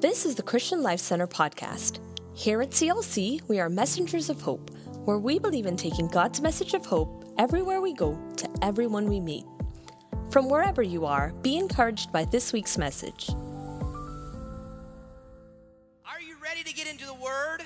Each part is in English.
This is the Christian Life Center podcast. Here at CLC, we are messengers of hope, where we believe in taking God's message of hope everywhere we go to everyone we meet. From wherever you are, be encouraged by this week's message. Are you ready to get into the Word?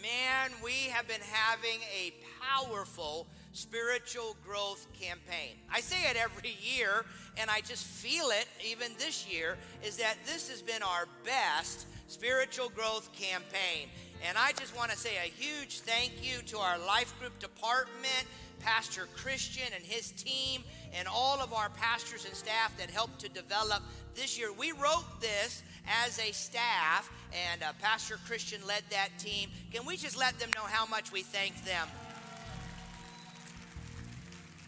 Man, we have been having a powerful spiritual growth campaign. I say it every year, and I just feel it even this year, is that this has been our best spiritual growth campaign. And I just want to say a huge thank you to our life group department, Pastor Christian and his team, and all of our pastors and staff that helped to develop this year. We wrote this as a staff, and uh, Pastor Christian led that team. Can we just let them know how much we thank them?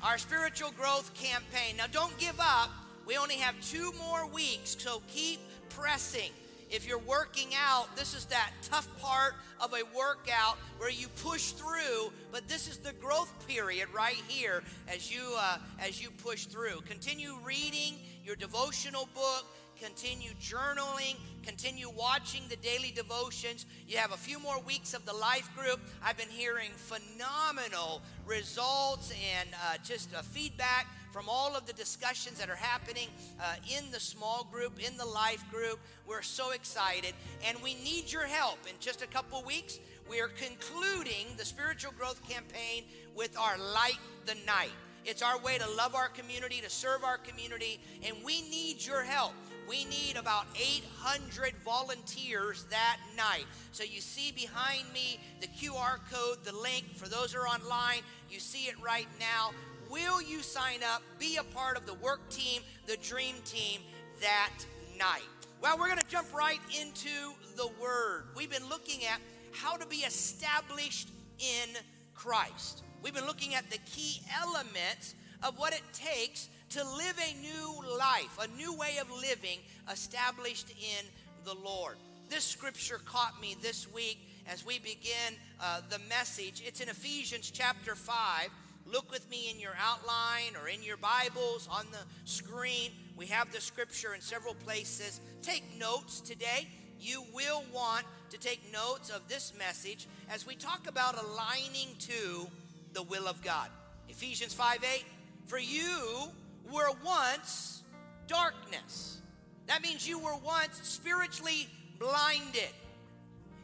Our spiritual growth campaign. Now, don't give up. We only have two more weeks, so keep pressing. If you're working out, this is that tough part of a workout where you push through, but this is the growth period right here as you uh, as you push through. Continue reading your devotional book continue journaling, continue watching the daily devotions. You have a few more weeks of the life group. I've been hearing phenomenal results and uh, just uh, feedback from all of the discussions that are happening uh, in the small group, in the life group. We're so excited, and we need your help. In just a couple weeks, we are concluding the spiritual growth campaign with our Light the Night. It's our way to love our community, to serve our community, and we need your help we need about 800 volunteers that night. So you see behind me the QR code, the link. For those who are online, you see it right now. Will you sign up, be a part of the work team, the dream team that night? Well, we're going to jump right into the word. We've been looking at how to be established in Christ. We've been looking at the key elements of what it takes to live a new life, a new way of living established in the Lord. This scripture caught me this week as we begin uh, the message. It's in Ephesians chapter 5. Look with me in your outline or in your Bibles on the screen. We have the scripture in several places. Take notes today. You will want to take notes of this message as we talk about aligning to the will of God. Ephesians 5 8. For you were once darkness. That means you were once spiritually blinded.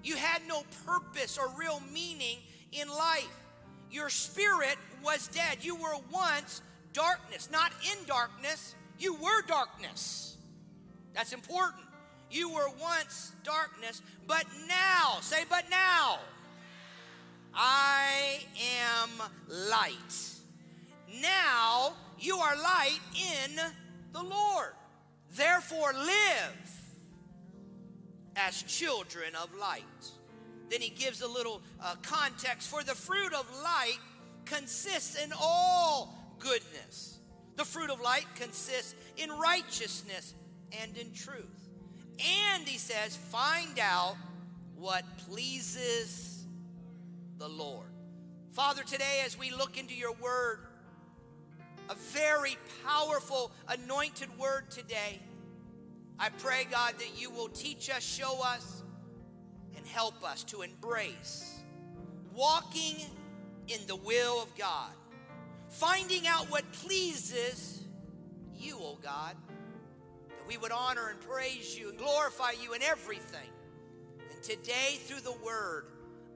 You had no purpose or real meaning in life. Your spirit was dead. You were once darkness, not in darkness. You were darkness. That's important. You were once darkness, but now, say, but now, I am light. Now you are light in the Lord. Therefore, live as children of light. Then he gives a little uh, context for the fruit of light consists in all goodness. The fruit of light consists in righteousness and in truth. And he says, find out what pleases the Lord. Father, today as we look into your word, a very powerful, anointed word today. I pray, God, that you will teach us, show us, and help us to embrace walking in the will of God, finding out what pleases you, oh God, that we would honor and praise you and glorify you in everything. And today, through the word,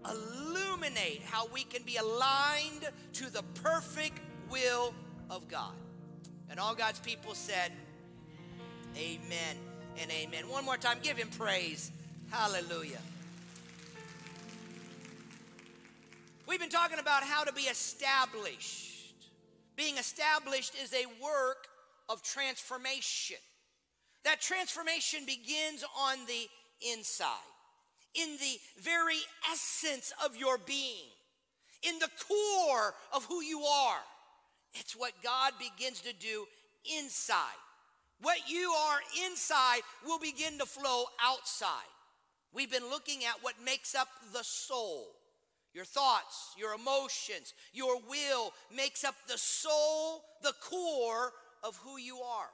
illuminate how we can be aligned to the perfect will of God. And all God's people said, Amen and amen. One more time, give him praise. Hallelujah. We've been talking about how to be established. Being established is a work of transformation. That transformation begins on the inside, in the very essence of your being, in the core of who you are. It's what God begins to do inside. What you are inside will begin to flow outside. We've been looking at what makes up the soul. Your thoughts, your emotions, your will makes up the soul, the core of who you are.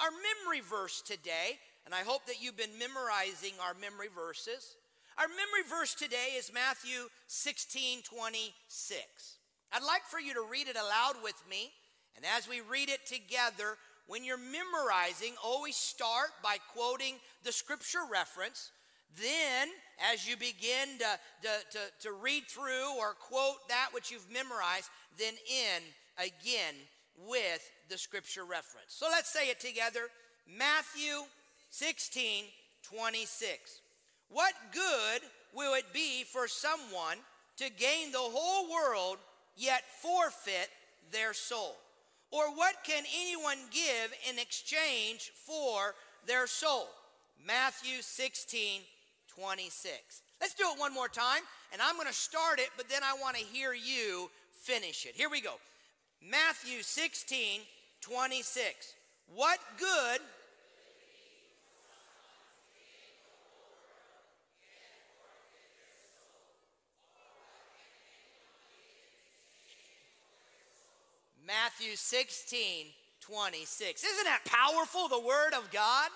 Our memory verse today, and I hope that you've been memorizing our memory verses. Our memory verse today is Matthew 16 26. I'd like for you to read it aloud with me. And as we read it together, when you're memorizing, always start by quoting the scripture reference. Then, as you begin to, to, to, to, read through or quote that which you've memorized, then end again with the scripture reference. So let's say it together Matthew 16 26. What good will it be for someone to gain the whole world yet forfeit their soul? Or what can anyone give in exchange for their soul? Matthew 16 26. Let's do it one more time, and I'm going to start it, but then I want to hear you finish it. Here we go. Matthew 16 26. What good Matthew 16, 26. Isn't that powerful, the Word of God?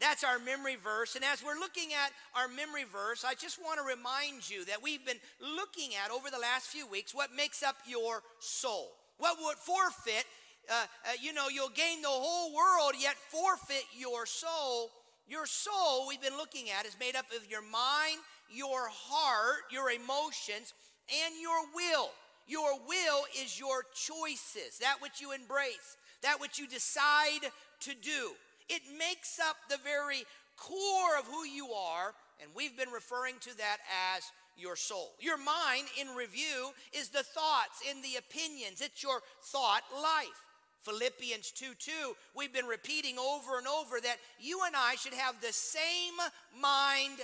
That's our memory verse. And as we're looking at our memory verse, I just want to remind you that we've been looking at over the last few weeks what makes up your soul. What would forfeit, uh, uh, you know, you'll gain the whole world, yet forfeit your soul. Your soul, we've been looking at, is made up of your mind, your heart, your emotions, and your will. Your will is your choices, that which you embrace, that which you decide to do. It makes up the very core of who you are, and we've been referring to that as your soul. Your mind, in review, is the thoughts and the opinions, it's your thought life. Philippians 2 2, we've been repeating over and over that you and I should have the same mind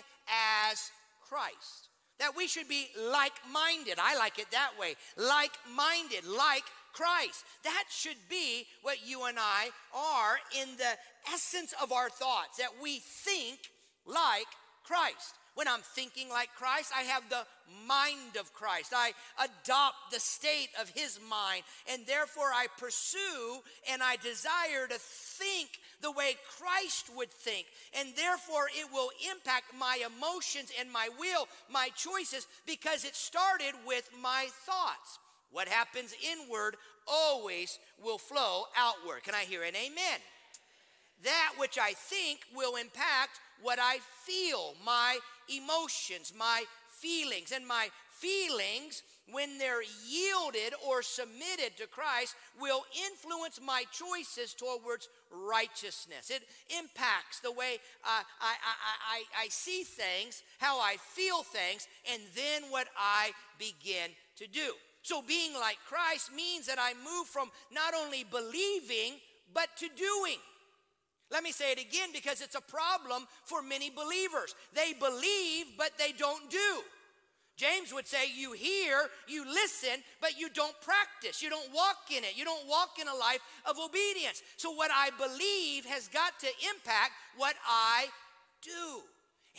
as Christ that we should be like minded. I like it that way like minded, like Christ. That should be what you and I are in the essence of our thoughts, that we think like Christ. When I'm thinking like Christ, I have the mind of Christ. I adopt the state of his mind, and therefore I pursue and I desire to think the way Christ would think. And therefore it will impact my emotions and my will, my choices, because it started with my thoughts. What happens inward always will flow outward. Can I hear an amen? That which I think will impact what I feel, my emotions, my feelings. And my feelings, when they're yielded or submitted to Christ, will influence my choices towards righteousness. It impacts the way I, I, I, I, see things, how I feel things, and then what I begin to do. So, being like Christ means that I move from not only believing, but to doing. Let me say it again because it's a problem for many believers. They believe, but they don't do. James would say, You hear, you listen, but you don't practice. You don't walk in it. You don't walk in a life of obedience. So, what I believe has got to impact what I do.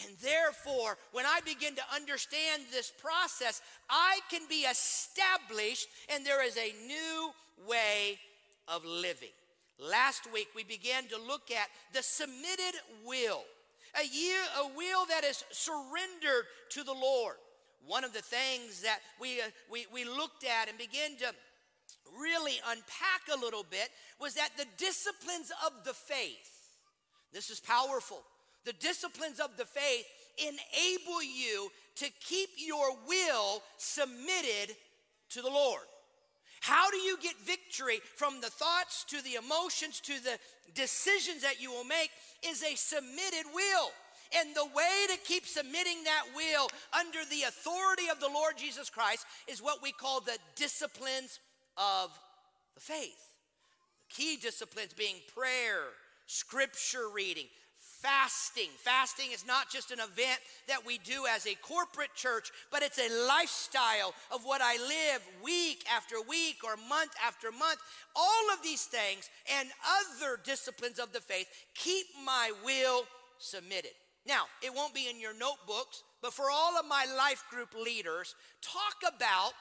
And therefore, when I begin to understand this process, I can be established and there is a new way of living. Last week, we began to look at the submitted will, a, year, a will that is surrendered to the Lord. One of the things that we, uh, we, we looked at and began to really unpack a little bit was that the disciplines of the faith, this is powerful. The disciplines of the faith enable you to keep your will submitted to the Lord. How do you get victory from the thoughts to the emotions to the decisions that you will make is a submitted will. And the way to keep submitting that will under the authority of the Lord Jesus Christ is what we call the disciplines of the faith. The key disciplines being prayer, scripture reading, fasting. Fasting is not just an event that we do as a corporate church, but it's a lifestyle of what I live week after week or month after month. All of these things and other disciplines of the faith keep my will submitted. Now, it won't be in your notebooks, but for all of my life group leaders, talk about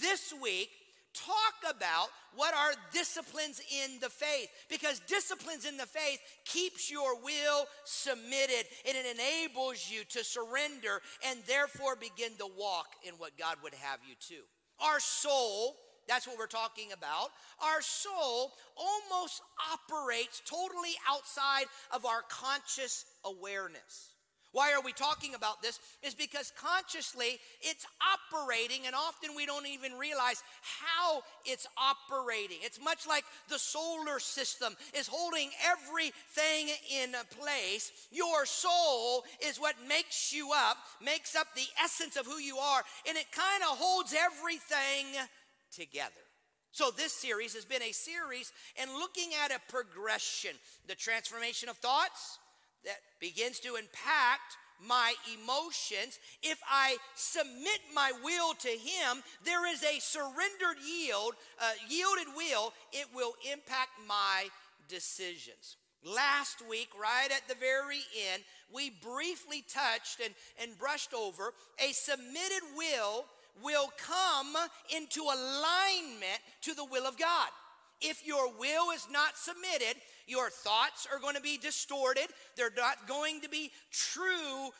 this week talk about what are disciplines in the faith because disciplines in the faith keeps your will submitted and it enables you to surrender and therefore begin to walk in what God would have you to. Our soul that's what we're talking about. Our soul almost operates totally outside of our conscious awareness. Why are we talking about this? Is because consciously it's operating, and often we don't even realize how it's operating. It's much like the solar system is holding everything in place. Your soul is what makes you up, makes up the essence of who you are, and it kind of holds everything together. So, this series has been a series and looking at a progression the transformation of thoughts that begins to impact my emotions. If I submit my will to Him, there is a surrendered yield, uh, yielded will, it will impact my decisions. Last week, right at the very end, we briefly touched and, and brushed over a submitted will will come into alignment to the will of God. If your will is not submitted, your thoughts are going to be distorted. They're not going to be true,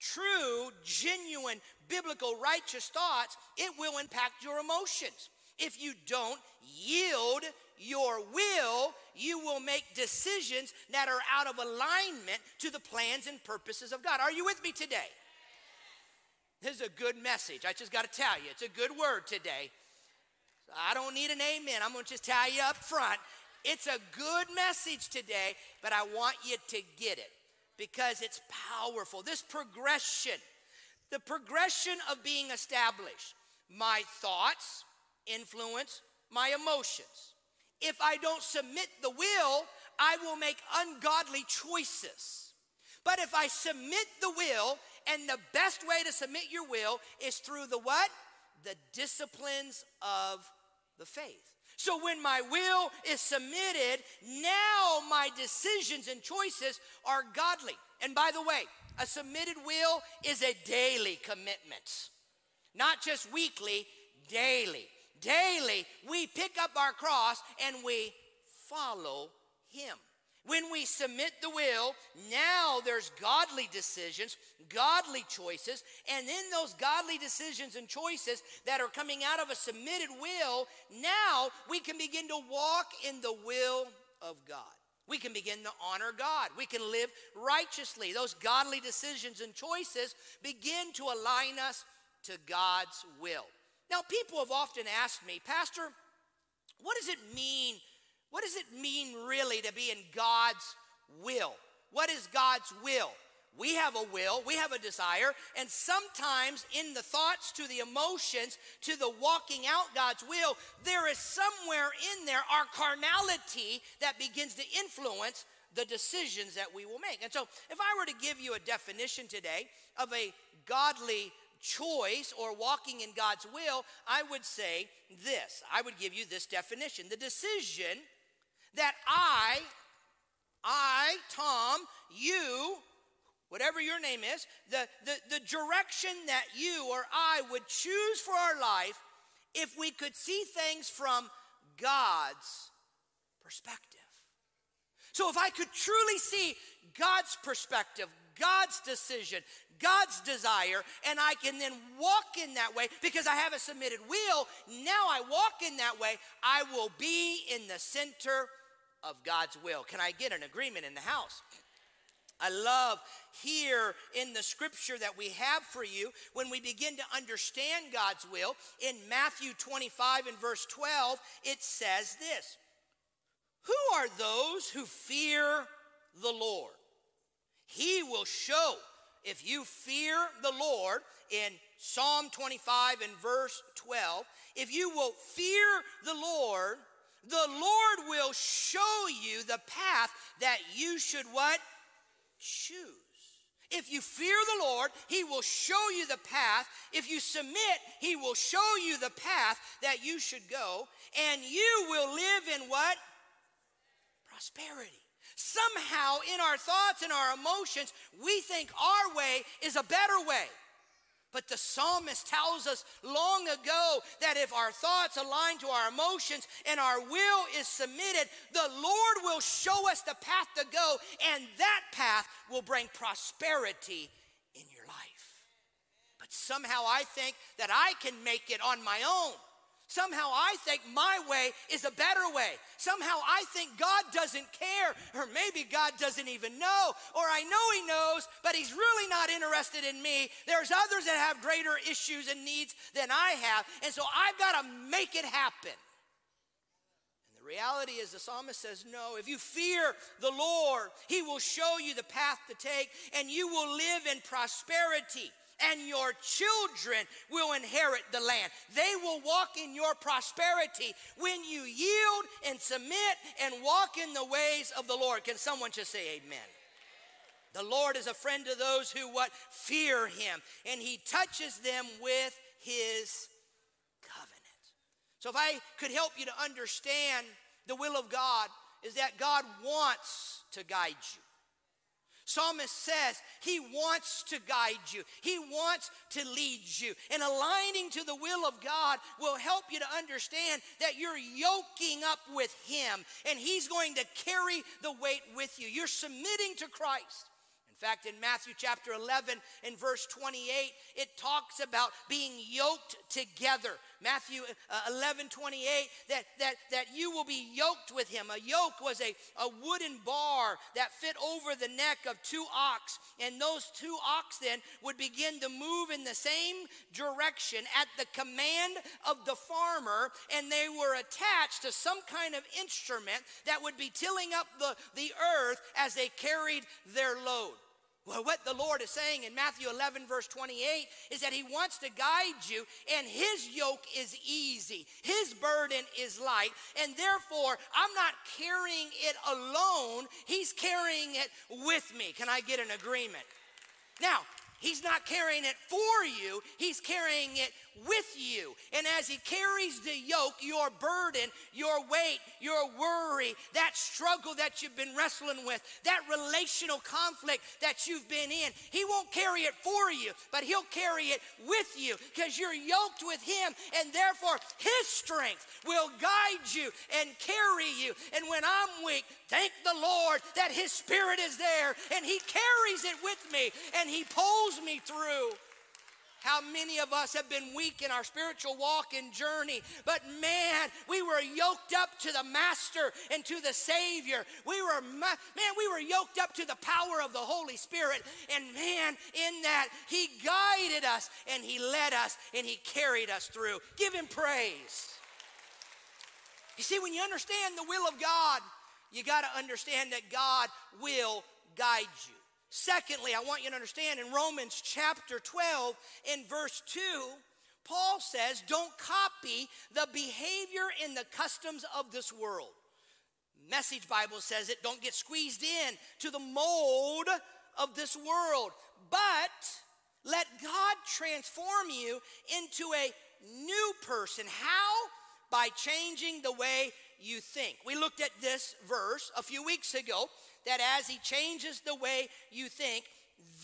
true, genuine, biblical, righteous thoughts. It will impact your emotions. If you don't yield your will, you will make decisions that are out of alignment to the plans and purposes of God. Are you with me today? This is a good message. I just got to tell you, it's a good word today. I don't need an amen. I'm going to just tell you up front. It's a good message today, but I want you to get it because it's powerful. This progression, the progression of being established, my thoughts influence my emotions. If I don't submit the will, I will make ungodly choices. But if I submit the will, and the best way to submit your will is through the what? The disciplines of the faith. So when my will is submitted, now my decisions and choices are godly. And by the way, a submitted will is a daily commitment, not just weekly, daily. Daily, we pick up our cross and we follow Him. When we submit the will, now there's godly decisions, godly choices, and in those godly decisions and choices that are coming out of a submitted will, now we can begin to walk in the will of God. We can begin to honor God. We can live righteously. Those godly decisions and choices begin to align us to God's will. Now, people have often asked me, Pastor, what does it mean what does it mean really to be in God's will? What is God's will? We have a will, we have a desire, and sometimes in the thoughts to the emotions to the walking out God's will, there is somewhere in there our carnality that begins to influence the decisions that we will make. And so, if I were to give you a definition today of a godly choice or walking in God's will, I would say this. I would give you this definition the decision that I, I, Tom, you, whatever your name is, the, the, the direction that you or I would choose for our life if we could see things from God's perspective. So if I could truly see God's perspective, God's decision, God's desire, and I can then walk in that way because I have a submitted will. Now I walk in that way, I will be in the center of God's will. Can I get an agreement in the house? I love here in the scripture that we have for you when we begin to understand God's will. In Matthew 25 and verse 12, it says this Who are those who fear the Lord? He will show if you fear the Lord in Psalm 25 and verse 12, if you will fear the Lord, the Lord will show you the path that you should what? Choose. If you fear the Lord, He will show you the path. If you submit, He will show you the path that you should go, and you will live in what? Prosperity. Somehow, in our thoughts and our emotions, we think our way is a better way. But the psalmist tells us long ago that if our thoughts align to our emotions and our will is submitted, the Lord will show us the path to go, and that path will bring prosperity in your life. But somehow I think that I can make it on my own. Somehow I think my way is a better way. Somehow I think God doesn't care, or maybe God doesn't even know, or I know He knows, but He's really not interested in me. There's others that have greater issues and needs than I have, and so I've got to make it happen. And the reality is, the psalmist says, No, if you fear the Lord, He will show you the path to take, and you will live in prosperity and your children will inherit the land. They will walk in your prosperity when you yield and submit and walk in the ways of the Lord. Can someone just say amen? The Lord is a friend to those who what fear him and he touches them with his covenant. So if I could help you to understand the will of God is that God wants to guide you. Psalmist says he wants to guide you, he wants to lead you. And aligning to the will of God will help you to understand that you're yoking up with him and he's going to carry the weight with you. You're submitting to Christ. In fact, in Matthew chapter 11 and verse 28, it talks about being yoked together. Matthew uh, 11, 28, that, that, that you will be yoked with him. A yoke was a, a wooden bar that fit over the neck of two ox. And those two ox then would begin to move in the same direction at the command of the farmer. And they were attached to some kind of instrument that would be tilling up the, the earth as they carried their load. Well, what the Lord is saying in Matthew 11, verse 28, is that He wants to guide you, and His yoke is easy, His burden is light, and therefore I'm not carrying it alone, He's carrying it with me. Can I get an agreement? Now, He's not carrying it for you, He's carrying it with you. And as He carries the yoke, your burden, your weight, your worry, that struggle that you've been wrestling with, that relational conflict that you've been in, He won't carry it for you, but He'll carry it with you because you're yoked with Him. And therefore, His strength will guide you and carry you. And when I'm weak, thank the Lord that His Spirit is there and He carries it with me and He pulls me through. How many of us have been weak in our spiritual walk and journey, but man, we were yoked up to the Master and to the Savior. We were, man, we were yoked up to the power of the Holy Spirit. And man, in that, He guided us and He led us and He carried us through. Give Him praise. You see, when you understand the will of God, you got to understand that God will guide you. Secondly, I want you to understand in Romans chapter 12, in verse 2, Paul says, Don't copy the behavior and the customs of this world. Message Bible says it, don't get squeezed in to the mold of this world, but let God transform you into a new person. How? By changing the way you think. We looked at this verse a few weeks ago that as He changes the way you think,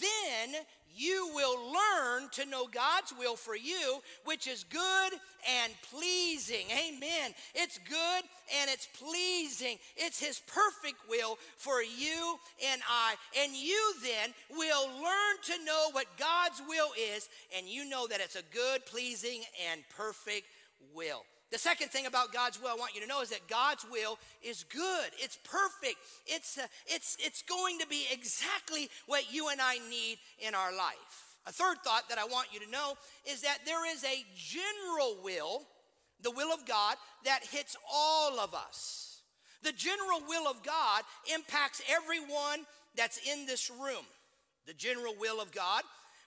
then you will learn to know God's will for you, which is good and pleasing. Amen. It's good and it's pleasing. It's His perfect will for you and I. And you then will learn to know what God's will is, and you know that it's a good, pleasing, and perfect will. The second thing about God's will I want you to know is that God's will is good. It's perfect. It's, uh, it's, it's going to be exactly what you and I need in our life. A third thought that I want you to know is that there is a general will, the will of God, that hits all of us. The general will of God impacts everyone that's in this room. The general will of God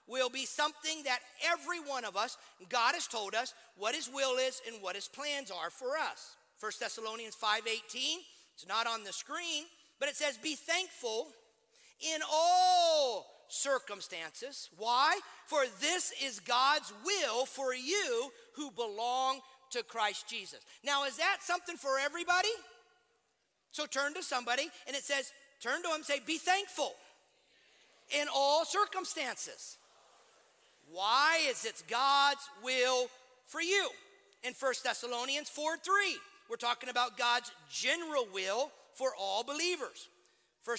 will be something that every one of us, God has told us what his will is and what his plans are for us. 1 Thessalonians 5:18, it's not on the screen, but it says be thankful in all circumstances. Why? For this is God's will for you who belong to Christ Jesus. Now, is that something for everybody? So turn to somebody and it says, turn to him say, be thankful in all circumstances. Why? Is it's God's will for you. In 1 Thessalonians 4 3, we're talking about God's general will for all believers. 1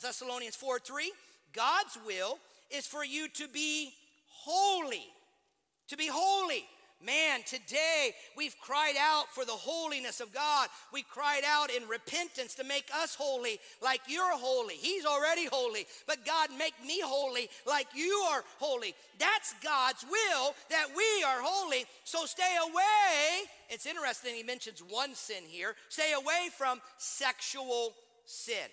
Thessalonians 4 3, God's will is for you to be holy. To be holy. Man, today we've cried out for the holiness of God. We cried out in repentance to make us holy like you're holy. He's already holy, but God, make me holy like you are holy. That's God's will that we are holy. So stay away. It's interesting, he mentions one sin here stay away from sexual sin.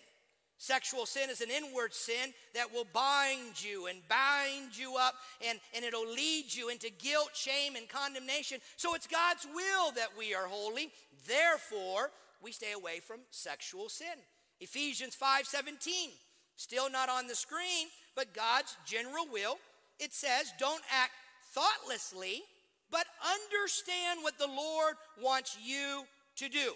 Sexual sin is an inward sin that will bind you and bind you up and, and it'll lead you into guilt, shame, and condemnation. So it's God's will that we are holy. Therefore, we stay away from sexual sin. Ephesians 5:17, still not on the screen, but God's general will. It says, don't act thoughtlessly, but understand what the Lord wants you to do.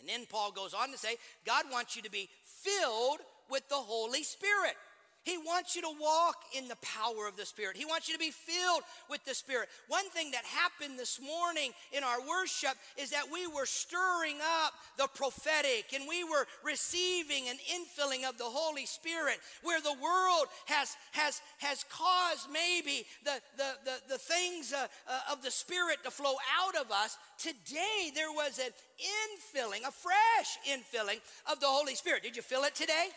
And then Paul goes on to say, God wants you to be filled with the Holy Spirit. He wants you to walk in the power of the Spirit. He wants you to be filled with the Spirit. One thing that happened this morning in our worship is that we were stirring up the prophetic and we were receiving an infilling of the Holy Spirit where the world has, has, has caused maybe the, the, the, the things uh, uh, of the Spirit to flow out of us. Today there was an infilling, a fresh infilling of the Holy Spirit. Did you feel it today?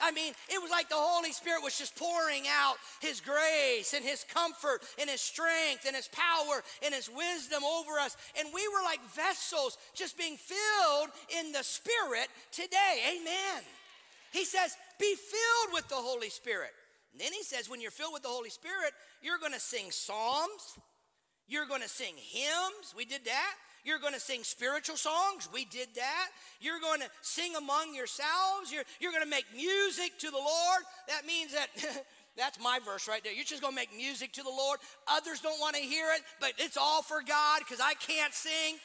I mean, it was like the Holy Spirit was just pouring out His grace and His comfort and His strength and His power and His wisdom over us. And we were like vessels just being filled in the Spirit today. Amen. He says, be filled with the Holy Spirit. And then He says, when you're filled with the Holy Spirit, you're going to sing psalms, you're going to sing hymns. We did that. You're going to sing spiritual songs. We did that. You're going to sing among yourselves. You're, you're going to make music to the Lord. That means that. That's my verse right there. You're just going to make music to the Lord. Others don't want to hear it, but it's all for God because I can't sing.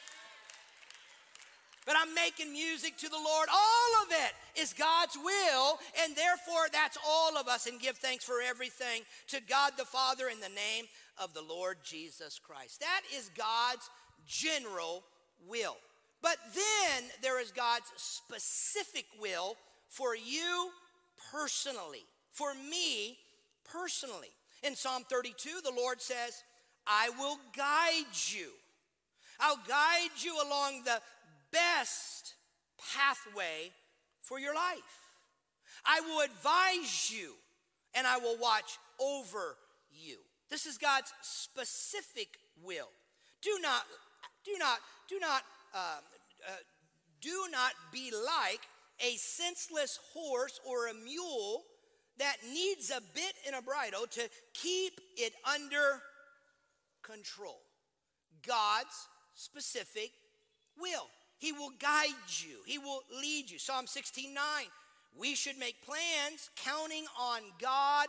But I'm making music to the Lord. All of it is God's will, and therefore that's all of us. And give thanks for everything to God the Father in the name of the Lord Jesus Christ. That is God's general will. But then there is God's specific will for you personally, for me personally. In Psalm 32, the Lord says, I will guide you. I'll guide you along the best pathway for your life. I will advise you and I will watch over you. This is God's specific will. Do not do not, do not, uh, uh, do not be like a senseless horse or a mule that needs a bit and a bridle to keep it under control. God's specific will. He will guide you, He will lead you. Psalm 16 9. We should make plans counting on God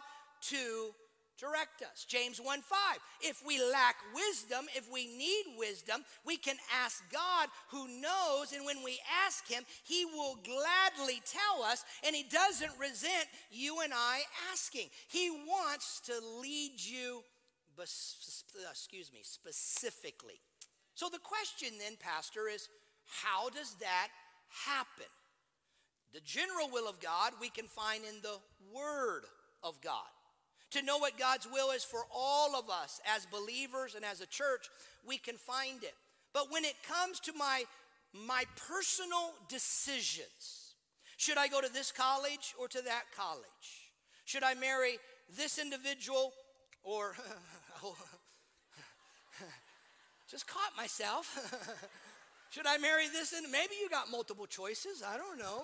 to direct us. James 1 5. If we lack wisdom, if we need wisdom, we can ask God who knows, and when we ask Him, He will gladly tell us, and He doesn't resent you and I asking. He wants to lead you, uh, excuse me, specifically. So the question then, Pastor, is how does that happen? The general will of God we can find in the Word of God to know what God's will is for all of us as believers and as a church, we can find it. But when it comes to my my personal decisions, should I go to this college or to that college? Should I marry this individual or just caught myself. should I marry this and maybe you got multiple choices, I don't know.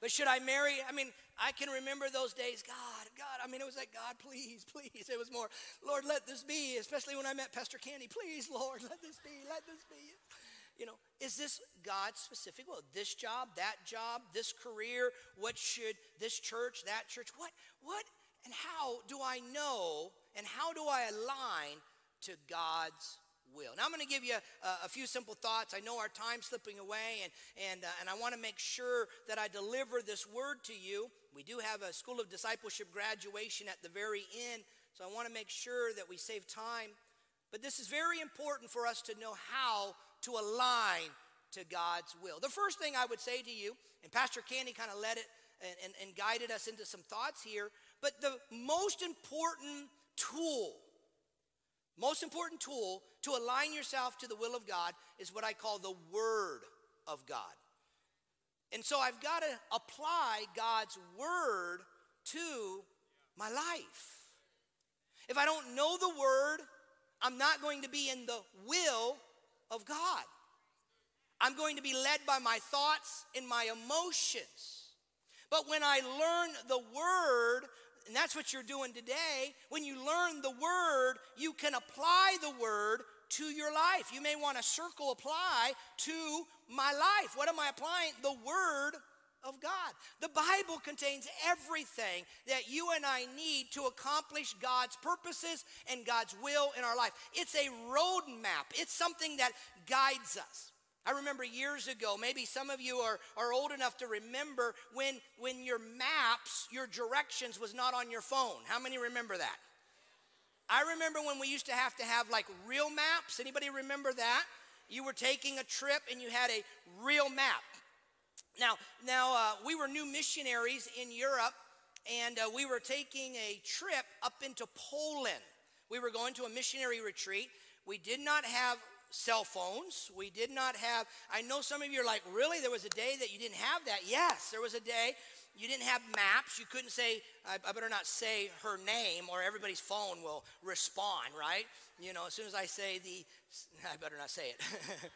But should I marry? I mean, I can remember those days. God, God, I mean, it was like, God, please, please. It was more, Lord, let this be, especially when I met Pastor Candy. Please, Lord, let this be, let this be. You know, is this God's specific will? This job, that job, this career, what should this church, that church, what, what, and how do I know and how do I align to God's will. Now, I'm going to give you a, a, few simple thoughts. I know our time's slipping away, and, and, uh, and I want to make sure that I deliver this word to you. We do have a School of Discipleship graduation at the very end, so I want to make sure that we save time. But this is very important for us to know how to align to God's will. The first thing I would say to you, and Pastor Candy kind of led it and, and, and guided us into some thoughts here, but the most important tool most important tool to align yourself to the will of God is what I call the Word of God. And so I've got to apply God's Word to my life. If I don't know the Word, I'm not going to be in the will of God. I'm going to be led by my thoughts and my emotions. But when I learn the Word, and that's what you're doing today. When you learn the word, you can apply the word to your life. You may want to circle apply to my life. What am I applying? The word of God. The Bible contains everything that you and I need to accomplish God's purposes and God's will in our life. It's a roadmap, it's something that guides us. I remember years ago, maybe some of you are, are old enough to remember when, when your maps, your directions was not on your phone. How many remember that? I remember when we used to have to have like real maps. Anybody remember that? You were taking a trip and you had a real map. Now, now uh, we were new missionaries in Europe, and uh, we were taking a trip up into Poland. We were going to a missionary retreat. We did not have cell phones. We did not have, I know some of you are like, really? There was a day that you didn't have that? Yes, there was a day you didn't have maps. You couldn't say, I, I, better not say her name or everybody's phone will respond, right? You know, as soon as I say the, I better not say it.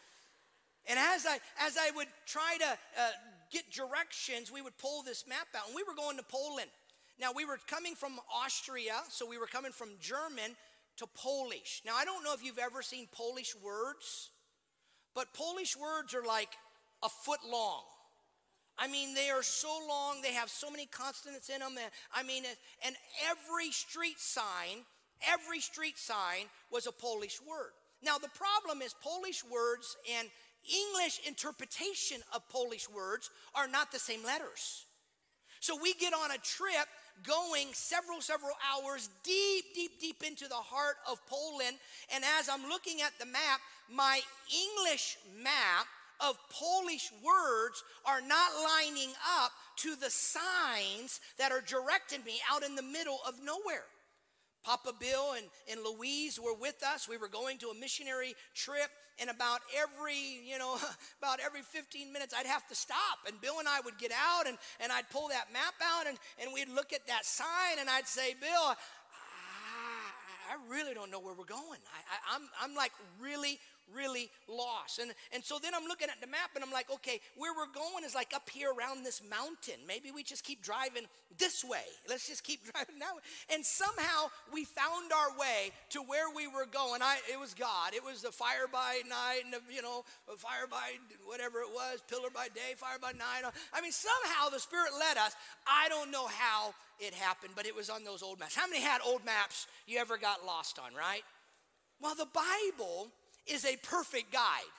and as I, as I would try to uh, get directions, we would pull this map out. And we were going to Poland. Now, we were coming from Austria, so we were coming from German to Polish. Now, I don't know if you've ever seen Polish words, but Polish words are like a foot long. I mean, they are so long, they have so many consonants in them. I mean, and every street sign, every street sign was a Polish word. Now, the problem is Polish words and English interpretation of Polish words are not the same letters. So we get on a trip going several, several hours deep, deep, deep into the heart of Poland. And as I'm looking at the map, my English map of Polish words are not lining up to the signs that are directing me out in the middle of nowhere. Papa Bill and, and Louise were with us. We were going to a missionary trip, and about every, you know, about every 15 minutes, I'd have to stop. And Bill and I would get out, and, and I'd pull that map out, and, and we'd look at that sign, and I'd say, Bill, I, I really don't know where we're going. I, I, I'm, I'm like really, really lost. And, and so then I'm looking at the map and I'm like, okay, where we're going is like up here around this mountain. Maybe we just keep driving this way. Let's just keep driving that way. And somehow we found our way to where we were going. I, it was God. It was the fire by night and the, you know, fire by whatever it was, pillar by day, fire by night. I mean, somehow the Spirit led us. I don't know how it happened, but it was on those old maps. How many had old maps you ever got lost on, right? Well, the Bible is a perfect guide.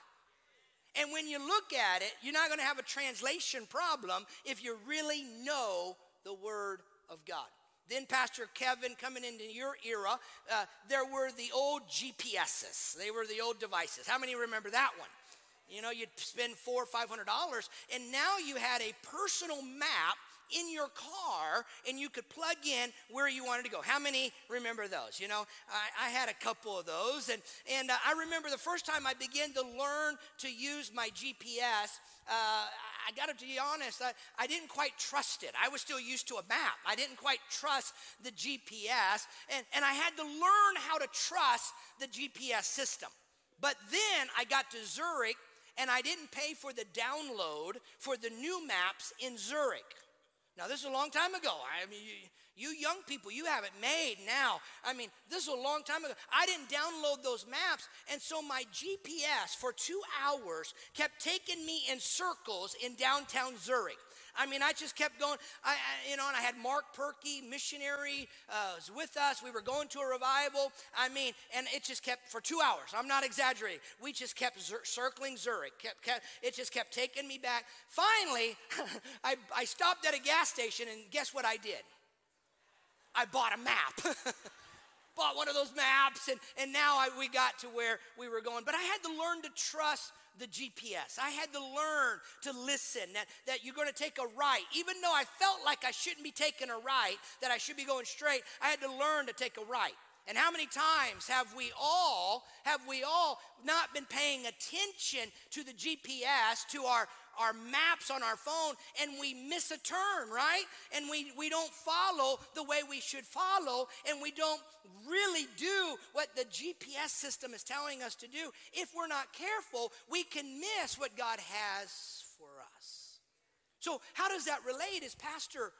And when you look at it, you're not going to have a translation problem if you really know the Word of God. Then, Pastor Kevin, coming into your era, uh, there were the old GPSs. They were the old devices. How many remember that one? You know, you'd spend four or five hundred dollars, and now you had a personal map in your car and you could plug in where you wanted to go. How many remember those? You know, I, I had a couple of those. And, and uh, I remember the first time I began to learn to use my GPS. Uh, I got to be honest, I, I didn't quite trust it. I was still used to a map. I didn't quite trust the GPS. And, and I had to learn how to trust the GPS system. But then I got to Zurich and I didn't pay for the download for the new maps in Zurich. Now, this is a long time ago. I mean, you, you, young people, you have it made now. I mean, this is a long time ago. I didn't download those maps, and so my GPS for two hours kept taking me in circles in downtown Zurich. I mean, I just kept going. I, I you know, and I had Mark Perky, missionary, uh, was with us. We were going to a revival. I mean, and it just kept for two hours. I'm not exaggerating. We just kept circling Zurich. Kept, kept, it just kept taking me back. Finally, I, I stopped at a gas station, and guess what I did? I bought a map. bought one of those maps, and, and now I, we got to where we were going. But I had to learn to trust the GPS. I had to learn to listen that, that you're going to take a right. Even though I felt like I shouldn't be taking a right, that I should be going straight, I had to learn to take a right. And how many times have we all have we all not been paying attention to the GPS to our our maps on our phone and we miss a turn, right? And we, we don't follow the way we should follow and we don't really do what the GPS system is telling us to do. If we're not careful, we can miss what God has for us. So, how does that relate? As pastor,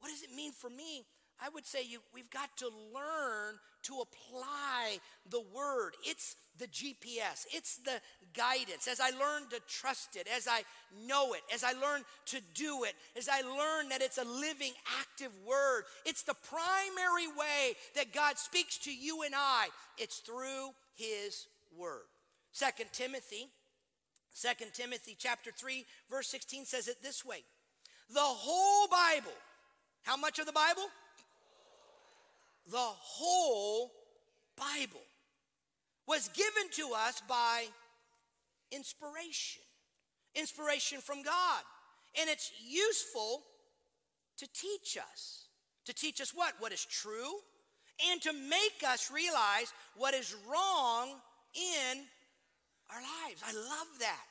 what does it mean for me I would say you, we've got to learn to apply the word. It's the GPS, it's the guidance. As I learn to trust it, as I know it, as I learn to do it, as I learn that it's a living, active word, it's the primary way that God speaks to you and I. It's through his word. Second Timothy, Second Timothy chapter 3, verse 16 says it this way. The whole Bible, how much of the Bible? The whole Bible was given to us by inspiration, inspiration from God. And it's useful to teach us. To teach us what? What is true, and to make us realize what is wrong in our lives. I love that.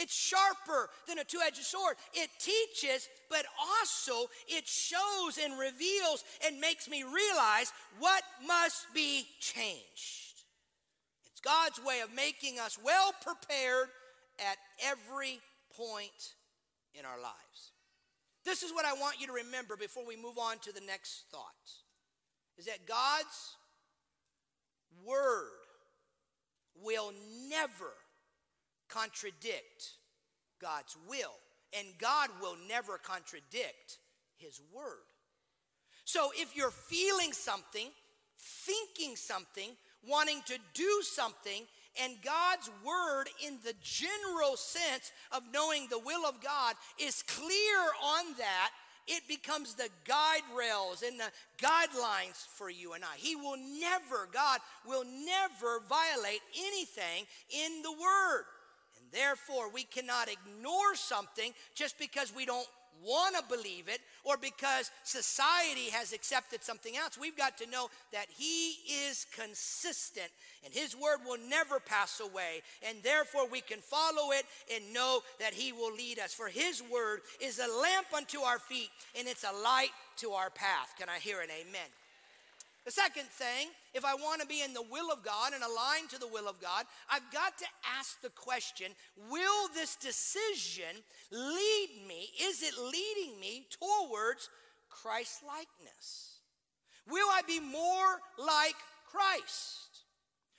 It's sharper than a two edged sword. It teaches, but also it shows and reveals and makes me realize what must be changed. It's God's way of making us well prepared at every point in our lives. This is what I want you to remember before we move on to the next thought is that God's word will never contradict God's will, and God will never contradict His word. So if you're feeling something, thinking something, wanting to do something, and God's word, in the general sense of knowing the will of God, is clear on that, it becomes the guide rails and the guidelines for you and I. He will never, God will never violate anything in the word. Therefore, we cannot ignore something just because we don't want to believe it or because society has accepted something else. We've got to know that He is consistent and His word will never pass away. And therefore, we can follow it and know that He will lead us. For His word is a lamp unto our feet and it's a light to our path. Can I hear an amen? The second thing, if I want to be in the will of God and aligned to the will of God, I've got to ask the question will this decision lead me? Is it leading me towards Christ likeness? Will I be more like Christ?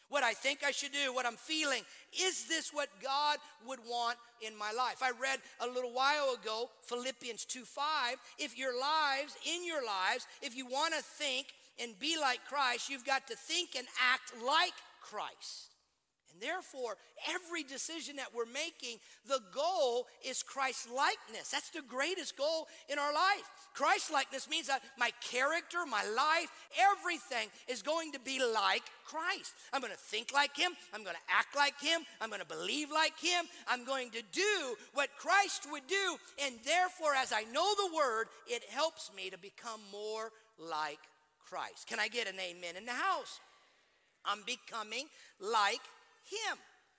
What I think I should do, what I'm feeling, is this what God would want in my life? I read a little while ago Philippians 2 5. If your lives, in your lives, if you want to think and be like Christ, you've got to think and act like Christ. And therefore, every decision that we're making, the goal is Christ likeness. That's the greatest goal in our life. Christ likeness means that my character, my life, everything is going to be like Christ. I'm going to think like Him. I'm going to act like Him. I'm going to believe like Him. I'm going to do what Christ would do. And therefore, as I know the Word, it helps me to become more like Christ. Can I get an amen in the house? I'm becoming like him.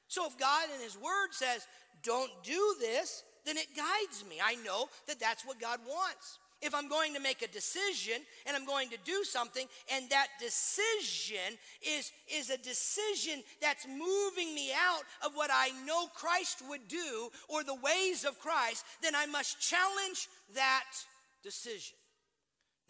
So if God in his word says, don't do this, then it guides me. I know that that's what God wants. If I'm going to make a decision and I'm going to do something, and that decision is, is a decision that's moving me out of what I know Christ would do or the ways of Christ, then I must challenge that decision.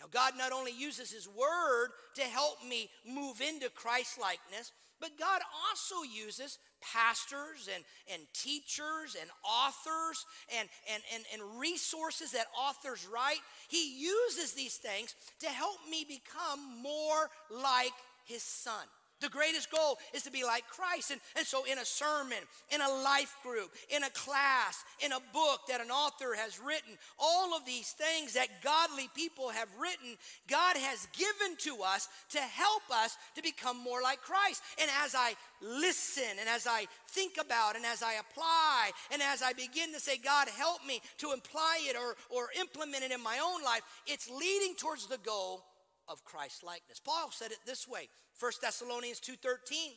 Now, God not only uses His Word to help me move into Christ likeness, But God also uses pastors and, and teachers and authors and, and, and, and resources that authors write. He uses these things to help me become more like his son. The greatest goal is to be like Christ. And, and so, in a sermon, in a life group, in a class, in a book that an author has written, all of these things that godly people have written, God has given to us to help us to become more like Christ. And as I listen, and as I think about, and as I apply, and as I begin to say, God, help me to apply it or, or implement it in my own life, it's leading towards the goal of Christ likeness. Paul said it this way 1 Thessalonians 2:13.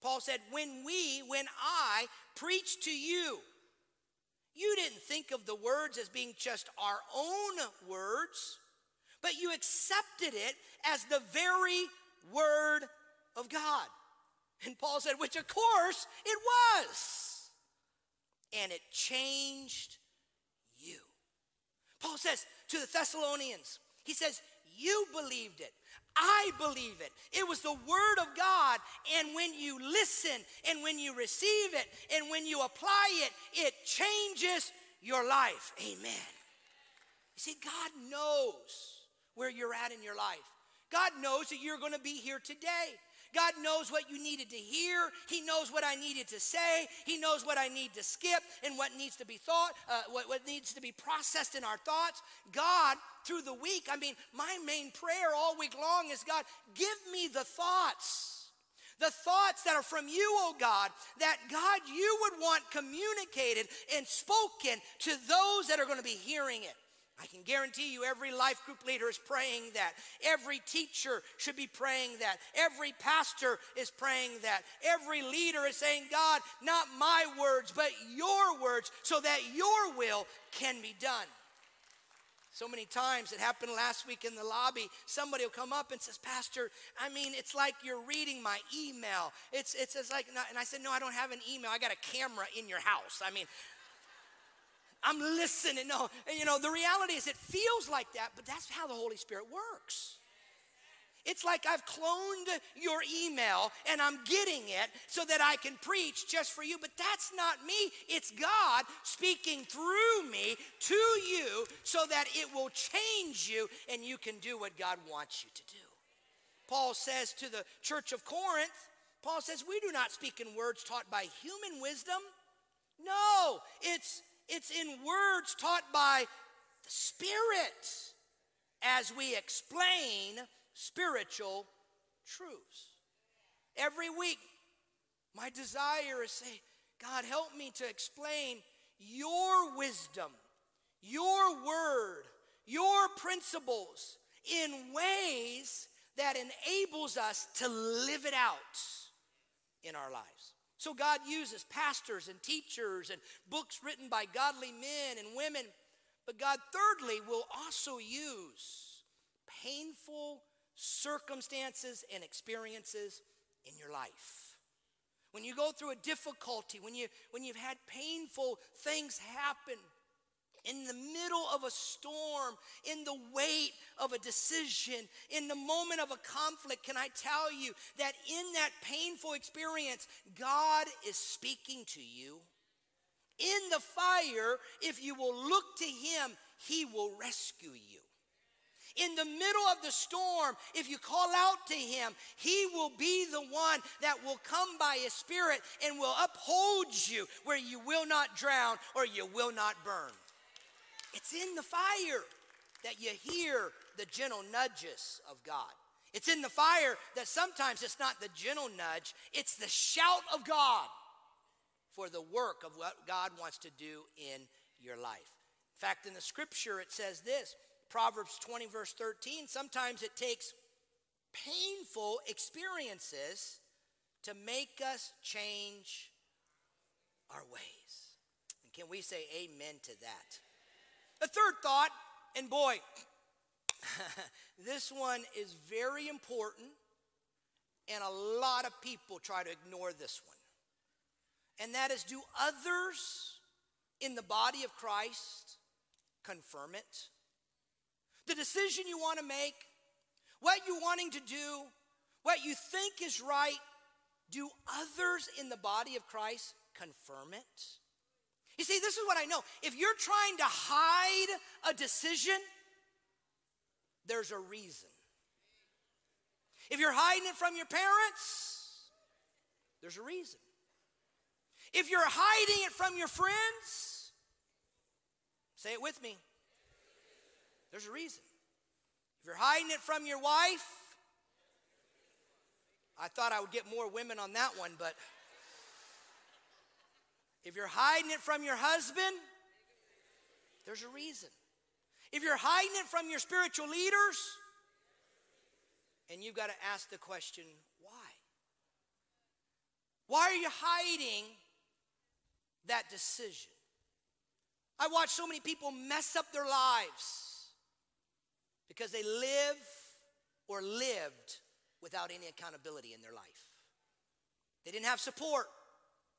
Paul said, "When we, when I preached to you, you didn't think of the words as being just our own words, but you accepted it as the very word of God." And Paul said, "Which of course it was." And it changed you. Paul says to the Thessalonians, he says, You believed it. I believe it. It was the Word of God. And when you listen and when you receive it and when you apply it, it changes your life. Amen. You see, God knows where you're at in your life. God knows that you're going to be here today. God knows what you needed to hear. He knows what I needed to say. He knows what I need to skip and what needs to be thought, uh, what, what needs to be processed in our thoughts. God, through the week, I mean, my main prayer all week long is God, give me the thoughts. The thoughts that are from you, oh God, that God, you would want communicated and spoken to those that are going to be hearing it. I can guarantee you every life group leader is praying that. Every teacher should be praying that. Every pastor is praying that. Every leader is saying, God, not my words, but your words, so that your will can be done. So many times it happened last week in the lobby. Somebody will come up and says, Pastor, I mean, it's like you're reading my email. It's, it's, it's like, and I said, No, I don't have an email. I got a camera in your house. I mean, I'm listening. No, you know, the reality is it feels like that, but that's how the Holy Spirit works. It's like I've cloned your email and I'm getting it so that I can preach just for you, but that's not me. It's God speaking through me to you so that it will change you and you can do what God wants you to do. Paul says to the church of Corinth, Paul says, We do not speak in words taught by human wisdom. No, it's it's in words taught by the Spirit as we explain spiritual truths. Every week, my desire is to say, God, help me to explain your wisdom, your word, your principles in ways that enables us to live it out in our lives. So God uses pastors and teachers and books written by godly men and women. But God, thirdly, will also use painful circumstances and experiences in your life. When you go through a difficulty, when, you, when you've had painful things happen, in the middle of a storm, in the weight of a decision, in the moment of a conflict, can I tell you that in that painful experience, God is speaking to you? In the fire, if you will look to Him, He will rescue you. In the middle of the storm, if you call out to Him, He will be the one that will come by His Spirit and will uphold you where you will not drown or you will not burn. It's in the fire that you hear the gentle nudges of God. It's in the fire that sometimes it's not the gentle nudge, it's the shout of God for the work of what God wants to do in your life. In fact, in the scripture, it says this Proverbs 20, verse 13 sometimes it takes painful experiences to make us change our ways. And can we say amen to that? A third thought, and boy, this one is very important, and a lot of people try to ignore this one. And that is do others in the body of Christ confirm it? The decision you want to make, what you're wanting to do, what you think is right, do others in the body of Christ confirm it? You see, this is what I know. If you're trying to hide a decision, there's a reason. If you're hiding it from your parents, there's a reason. If you're hiding it from your friends, say it with me, there's a reason. If you're hiding it from your wife, I thought I would get more women on that one, but if you're hiding it from your husband, there's a reason. If you're hiding it from your spiritual leaders, and you've got to ask the question, why? Why are you hiding that decision? I watch so many people mess up their lives because they live or lived without any accountability in their life. They didn't have support.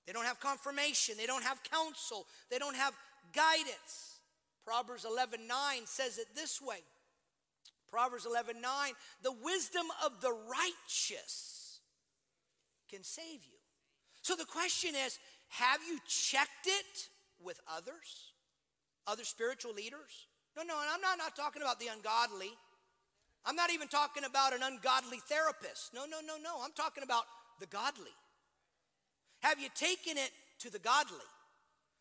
They don't have confirmation. They don't have counsel. They don't have guidance. Proverbs 11 9 says it this way Proverbs 11 9 the wisdom of the righteous can save you. So the question is have you checked it with others? Other spiritual leaders? No, no, and I'm not, not talking about the ungodly. I'm not even talking about an ungodly therapist. No, no, no, no. I'm talking about the godly. Have you taken it to the godly?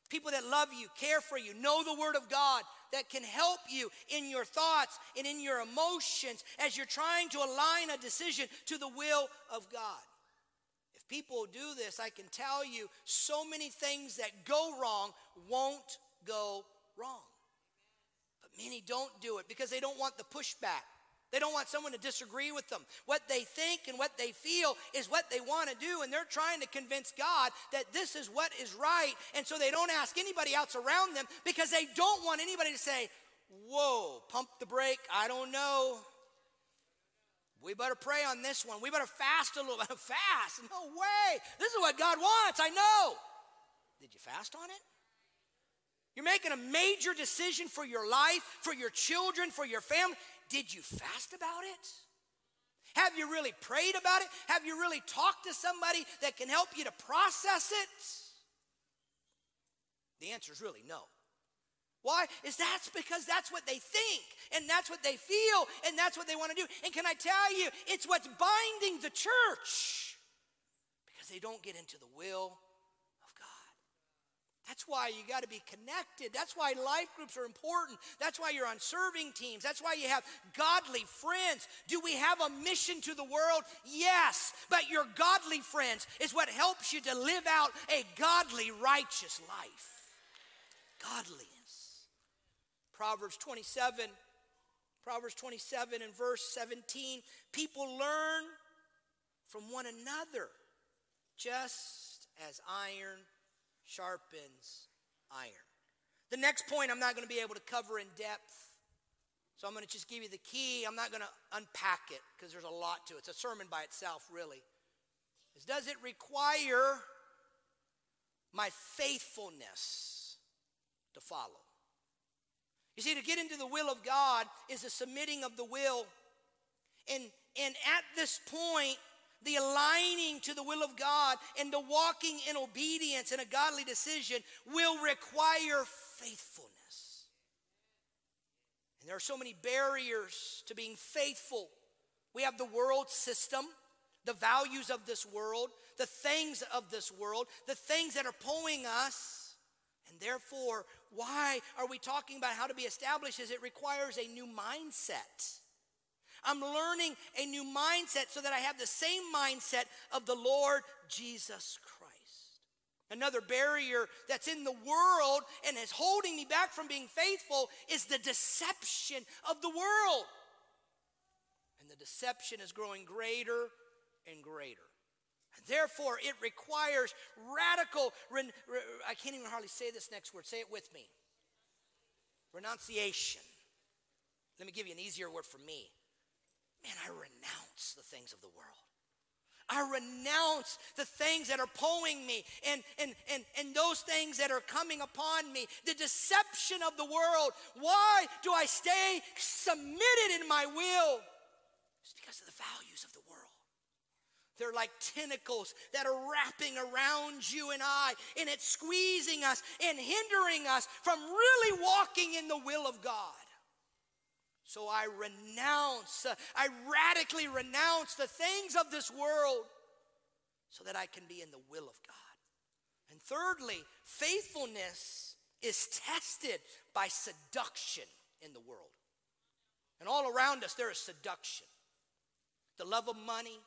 People that love you, care for you, know the Word of God, that can help you in your thoughts and in your emotions as you're trying to align a decision to the will of God. If people do this, I can tell you so many things that go wrong won't go wrong. But many don't do it because they don't want the pushback. They don't want someone to disagree with them. What they think and what they feel is what they want to do, and they're trying to convince God that this is what is right. And so they don't ask anybody else around them because they don't want anybody to say, Whoa, pump the brake. I don't know. We better pray on this one. We better fast a little bit. fast? No way. This is what God wants. I know. Did you fast on it? You're making a major decision for your life, for your children, for your family. Did you fast about it? Have you really prayed about it? Have you really talked to somebody that can help you to process it? The answer is really no. Why? Is that's because that's what they think and that's what they feel and that's what they want to do. And can I tell you, it's what's binding the church because they don't get into the will that's why you got to be connected. That's why life groups are important. That's why you're on serving teams. That's why you have godly friends. Do we have a mission to the world? Yes. But your godly friends is what helps you to live out a godly, righteous life. Godliness. Proverbs 27, Proverbs 27 and verse 17. People learn from one another just as iron sharpens iron. The next point I'm not going to be able to cover in depth. So I'm going to just give you the key. I'm not going to unpack it because there's a lot to it. It's a sermon by itself, really. Is does it require my faithfulness to follow? You see, to get into the will of God is a submitting of the will. And, and at this point, the aligning to the will of God and the walking in obedience and a godly decision will require faithfulness. And there are so many barriers to being faithful. We have the world system, the values of this world, the things of this world, the things that are pulling us. And therefore, why are we talking about how to be established? Is it requires a new mindset. I'm learning a new mindset so that I have the same mindset of the Lord Jesus Christ. Another barrier that's in the world and is holding me back from being faithful is the deception of the world. And the deception is growing greater and greater. And therefore, it requires radical, re, I can't even hardly say this next word, say it with me renunciation. Let me give you an easier word for me man, I renounce the things of the world. I renounce the things that are pulling me and, and, and, and those things that are coming upon me, the deception of the world. Why do I stay submitted in my will? It's because of the values of the world. They're like tentacles that are wrapping around you and I, and it's squeezing us and hindering us from really walking in the will of God. So I renounce, uh, I radically renounce the things of this world so that I can be in the will of God. And thirdly, faithfulness is tested by seduction in the world. And all around us, there is seduction. The love of money,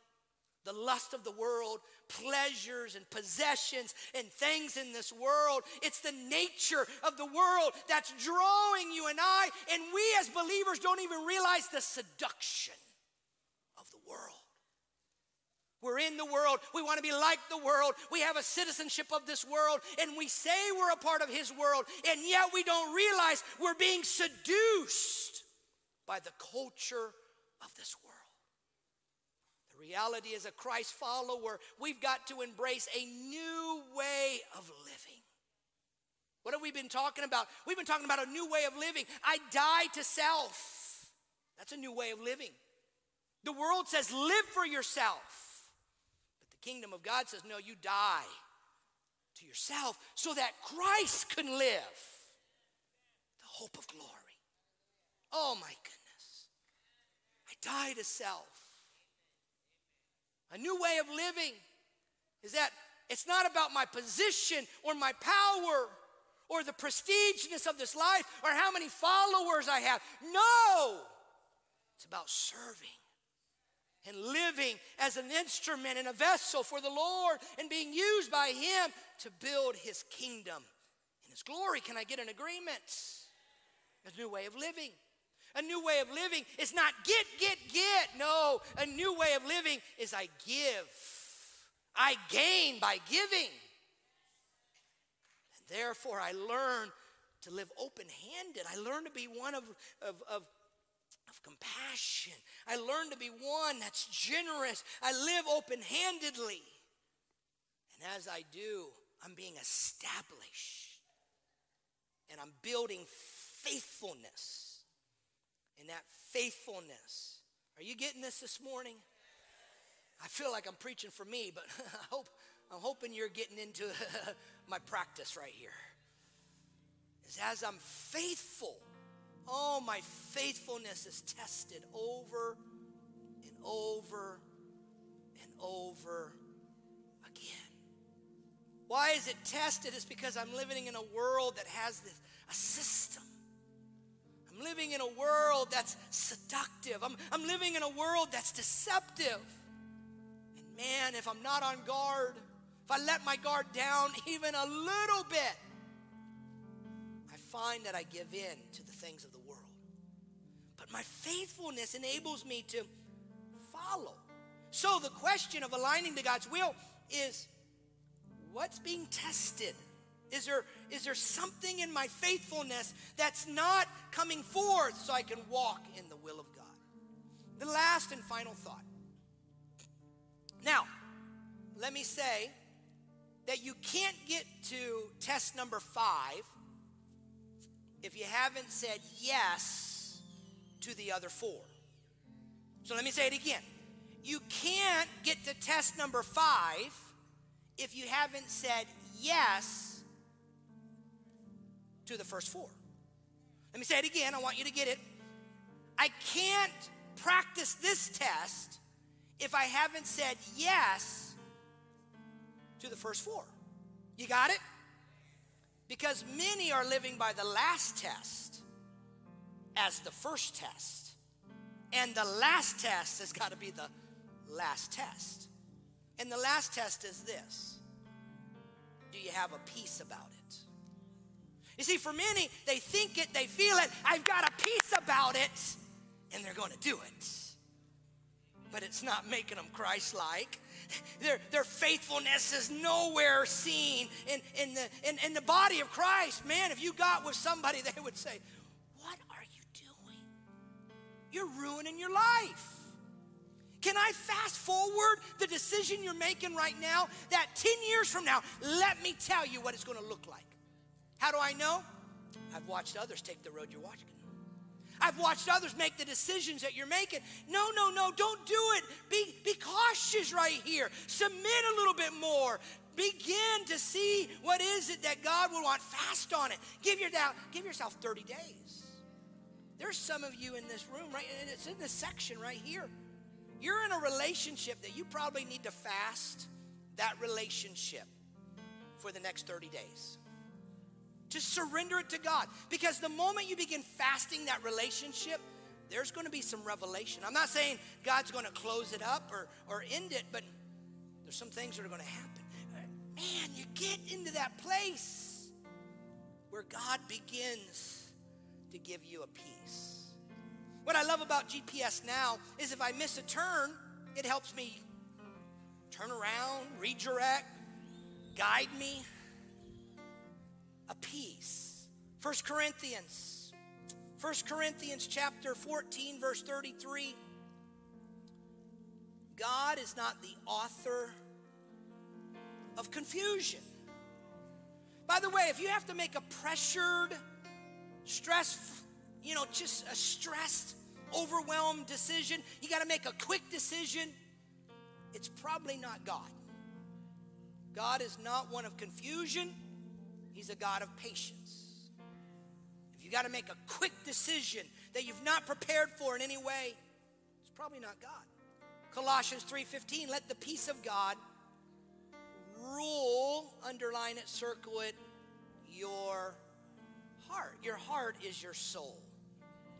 the lust of the world, pleasures and possessions and things in this world. It's the nature of the world that's drawing you and I, and we as believers don't even realize the seduction of the world. We're in the world. We want to be like the world. We have a citizenship of this world, and we say we're a part of His world, and yet we don't realize we're being seduced by the culture of this world. Reality is, a Christ follower, we've got to embrace a new way of living. What have we been talking about? We've been talking about a new way of living. I die to self. That's a new way of living. The world says, live for yourself. But the kingdom of God says, no, you die to yourself so that Christ can live. The hope of glory. Oh my goodness. I die to self. A new way of living is that it's not about my position or my power or the prestigeness of this life or how many followers I have. No, it's about serving and living as an instrument and a vessel for the Lord and being used by Him to build His kingdom and His glory. Can I get an agreement? A new way of living. A new way of living is not get, get, get. No, a new way of living is I give. I gain by giving. And therefore, I learn to live open handed. I learn to be one of, of, of of compassion. I learn to be one that's generous. I live open handedly. And as I do, I'm being established. And I'm building faithfulness. And that faithfulness. Are you getting this this morning? I feel like I'm preaching for me, but I hope I'm hoping you're getting into my practice right here. Is as I'm faithful Oh, my faithfulness is tested over and over and over again. Why is it tested? It's because I'm living in a world that has this a system. I'm living in a world that's seductive. I'm, I'm living in a world that's deceptive. And man, if I'm not on guard, if I let my guard down even a little bit, I find that I give in to the things of the world. but my faithfulness enables me to follow. So the question of aligning to God's will is what's being tested? Is there, is there something in my faithfulness that's not coming forth so I can walk in the will of God? The last and final thought. Now, let me say that you can't get to test number five if you haven't said yes to the other four. So let me say it again. You can't get to test number five if you haven't said yes to the first four. Let me say it again. I want you to get it. I can't practice this test if I haven't said yes to the first four. You got it? Because many are living by the last test as the first test. And the last test has got to be the last test. And the last test is this Do you have a peace about it? You see, for many, they think it, they feel it, I've got a peace about it, and they're going to do it. But it's not making them Christ like. Their, their faithfulness is nowhere seen in, in, the, in, in the body of Christ. Man, if you got with somebody, they would say, What are you doing? you're ruining your life. Can I fast forward the decision you're making right now? That 10 years from now, let me tell you what it's going to look like. How do I know? I've watched others take the road you're walking. I've watched others make the decisions that you're making. No, no, no, don't do it. Be, be cautious right here. Submit a little bit more. Begin to see what is it that God will want. Fast on it. Give, your, give yourself 30 days. There's some of you in this room, right? And it's in this section right here. You're in a relationship that you probably need to fast that relationship for the next 30 days. Just surrender it to God. Because the moment you begin fasting that relationship, there's going to be some revelation. I'm not saying God's going to close it up or, or end it, but there's some things that are going to happen. Man, you get into that place where God begins to give you a peace. What I love about GPS now is if I miss a turn, it helps me turn around, redirect, guide me a peace. First Corinthians, First Corinthians chapter 14, verse 33. God is not the author of confusion. By the way, if you have to make a pressured, stress, you know, just a stressed, overwhelmed decision, you got to make a quick decision, it's probably not God. God is not one of confusion. He's a God of patience. If you got to make a quick decision that you've not prepared for in any way, it's probably not God. Colossians 3:15, let the peace of God rule, underline it, circle it, your heart. Your heart is your soul,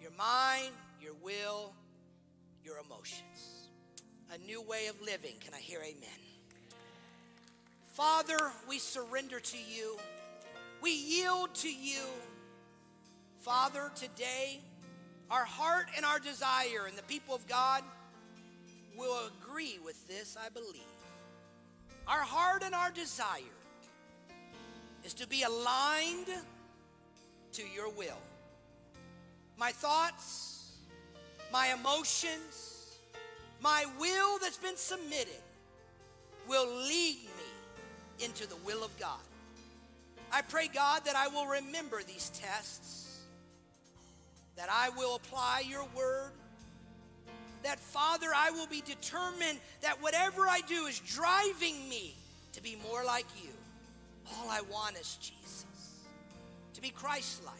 your mind, your will, your emotions. A new way of living. Can I hear amen? Father, we surrender to you. We yield to you. Father, today, our heart and our desire, and the people of God will agree with this, I believe. Our heart and our desire is to be aligned to your will. My thoughts, my emotions, my will that's been submitted will lead me into the will of God. I pray, God, that I will remember these tests, that I will apply your word, that, Father, I will be determined that whatever I do is driving me to be more like you. All I want is Jesus, to be Christ like.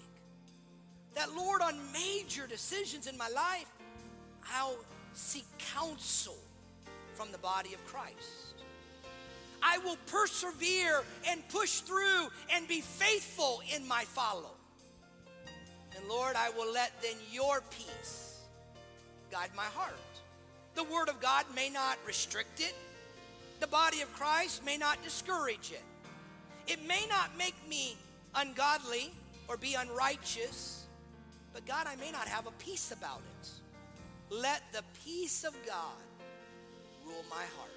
That, Lord, on major decisions in my life, I'll seek counsel from the body of Christ. I will persevere and push through and be faithful in my follow. And Lord, I will let then your peace guide my heart. The Word of God may not restrict it, the body of Christ may not discourage it. It may not make me ungodly or be unrighteous, but God, I may not have a peace about it. Let the peace of God rule my heart.